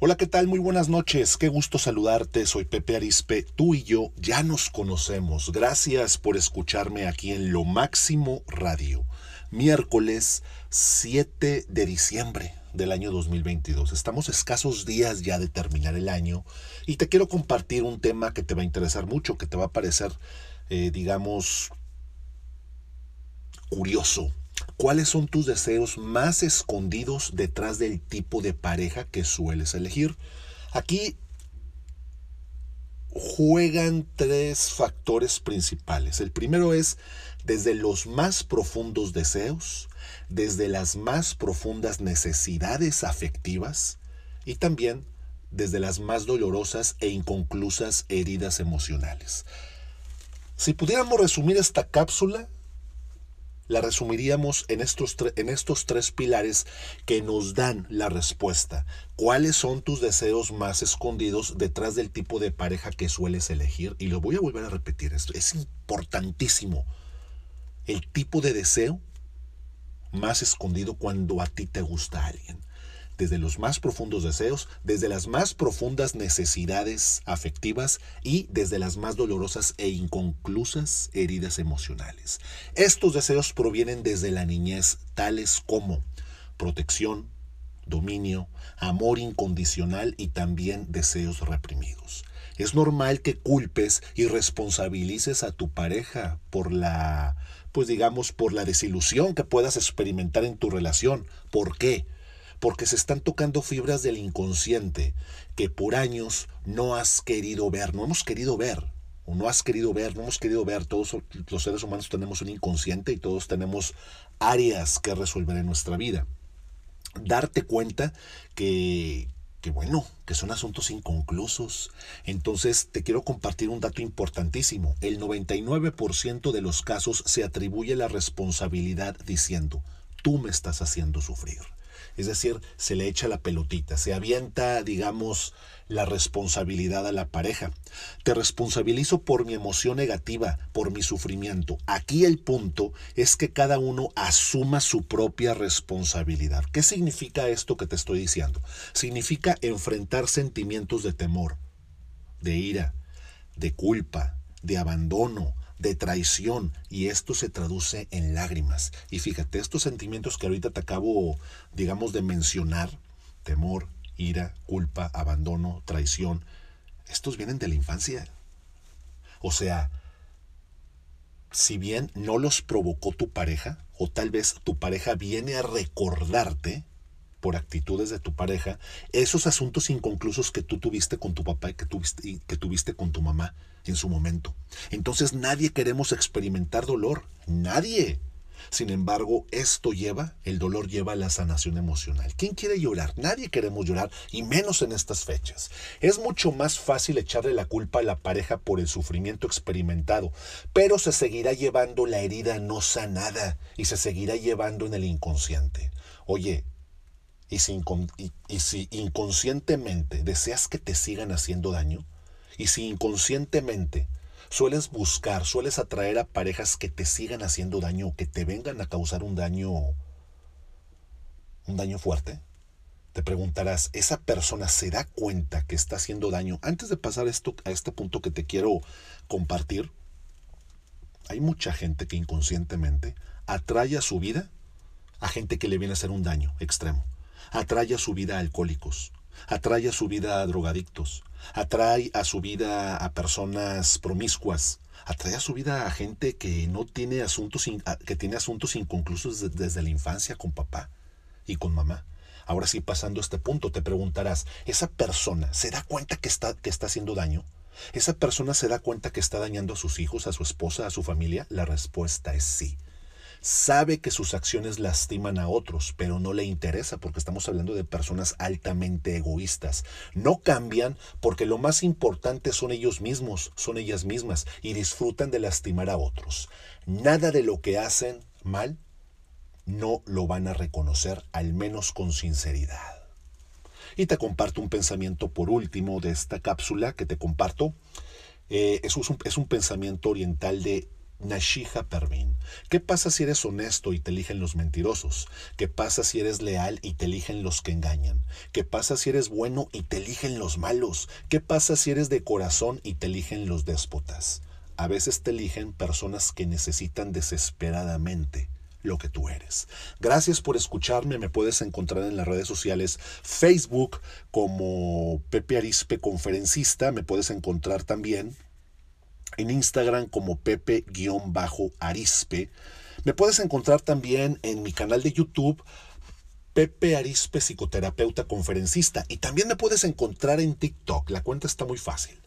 Hola, ¿qué tal? Muy buenas noches. Qué gusto saludarte. Soy Pepe Arispe. Tú y yo ya nos conocemos. Gracias por escucharme aquí en Lo Máximo Radio. Miércoles 7 de diciembre del año 2022. Estamos escasos días ya de terminar el año y te quiero compartir un tema que te va a interesar mucho, que te va a parecer, eh, digamos, curioso, ¿Cuáles son tus deseos más escondidos detrás del tipo de pareja que sueles elegir? Aquí juegan tres factores principales. El primero es desde los más profundos deseos, desde las más profundas necesidades afectivas y también desde las más dolorosas e inconclusas heridas emocionales. Si pudiéramos resumir esta cápsula, la resumiríamos en estos, en estos tres pilares que nos dan la respuesta. ¿Cuáles son tus deseos más escondidos detrás del tipo de pareja que sueles elegir? Y lo voy a volver a repetir esto. Es importantísimo. El tipo de deseo más escondido cuando a ti te gusta alguien desde los más profundos deseos, desde las más profundas necesidades afectivas y desde las más dolorosas e inconclusas heridas emocionales. Estos deseos provienen desde la niñez, tales como protección, dominio, amor incondicional y también deseos reprimidos. Es normal que culpes y responsabilices a tu pareja por la, pues digamos, por la desilusión que puedas experimentar en tu relación. ¿Por qué? Porque se están tocando fibras del inconsciente que por años no has querido ver, no hemos querido ver, o no has querido ver, no hemos querido ver. Todos los seres humanos tenemos un inconsciente y todos tenemos áreas que resolver en nuestra vida. Darte cuenta que, que bueno, que son asuntos inconclusos. Entonces te quiero compartir un dato importantísimo. El 99% de los casos se atribuye la responsabilidad diciendo, tú me estás haciendo sufrir. Es decir, se le echa la pelotita, se avienta, digamos, la responsabilidad a la pareja. Te responsabilizo por mi emoción negativa, por mi sufrimiento. Aquí el punto es que cada uno asuma su propia responsabilidad. ¿Qué significa esto que te estoy diciendo? Significa enfrentar sentimientos de temor, de ira, de culpa, de abandono, de traición y esto se traduce en lágrimas. Y fíjate, estos sentimientos que ahorita te acabo, digamos, de mencionar, temor, ira, culpa, abandono, traición, estos vienen de la infancia. O sea, si bien no los provocó tu pareja, o tal vez tu pareja viene a recordarte por actitudes de tu pareja, esos asuntos inconclusos que tú tuviste con tu papá y que tuviste, que tuviste con tu mamá en su momento. Entonces nadie queremos experimentar dolor, nadie. Sin embargo, esto lleva, el dolor lleva a la sanación emocional. ¿Quién quiere llorar? Nadie queremos llorar, y menos en estas fechas. Es mucho más fácil echarle la culpa a la pareja por el sufrimiento experimentado, pero se seguirá llevando la herida no sanada y se seguirá llevando en el inconsciente. Oye, y si, y si inconscientemente deseas que te sigan haciendo daño, y si inconscientemente sueles buscar, sueles atraer a parejas que te sigan haciendo daño que te vengan a causar un daño un daño fuerte, te preguntarás, ¿esa persona se da cuenta que está haciendo daño? Antes de pasar esto, a este punto que te quiero compartir, hay mucha gente que inconscientemente atrae a su vida a gente que le viene a hacer un daño extremo. Atrae a su vida a alcohólicos, atrae a su vida a drogadictos, atrae a su vida a personas promiscuas, atrae a su vida a gente que no tiene asuntos, que tiene asuntos inconclusos desde la infancia con papá y con mamá. Ahora sí, pasando este punto, te preguntarás, ¿esa persona se da cuenta que está, que está haciendo daño? ¿Esa persona se da cuenta que está dañando a sus hijos, a su esposa, a su familia? La respuesta es sí sabe que sus acciones lastiman a otros, pero no le interesa porque estamos hablando de personas altamente egoístas. No cambian porque lo más importante son ellos mismos, son ellas mismas y disfrutan de lastimar a otros. Nada de lo que hacen mal no lo van a reconocer, al menos con sinceridad. Y te comparto un pensamiento por último de esta cápsula que te comparto. Eh, es, un, es un pensamiento oriental de Nashija Pervin. ¿Qué pasa si eres honesto y te eligen los mentirosos? ¿Qué pasa si eres leal y te eligen los que engañan? ¿Qué pasa si eres bueno y te eligen los malos? ¿Qué pasa si eres de corazón y te eligen los déspotas? A veces te eligen personas que necesitan desesperadamente lo que tú eres. Gracias por escucharme. Me puedes encontrar en las redes sociales Facebook como Pepe Arispe Conferencista. Me puedes encontrar también en Instagram como Pepe-Arispe. Me puedes encontrar también en mi canal de YouTube. Pepe Arispe, psicoterapeuta conferencista. Y también me puedes encontrar en TikTok. La cuenta está muy fácil.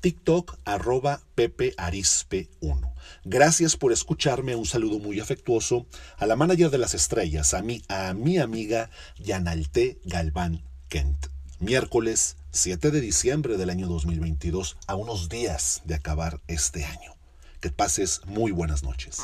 TikTok arroba Pepe Arispe 1. Gracias por escucharme, un saludo muy afectuoso a la manager de las estrellas, a mi, a mi amiga Yanalte Galván Kent. Miércoles 7 de diciembre del año 2022, a unos días de acabar este año. Que pases muy buenas noches.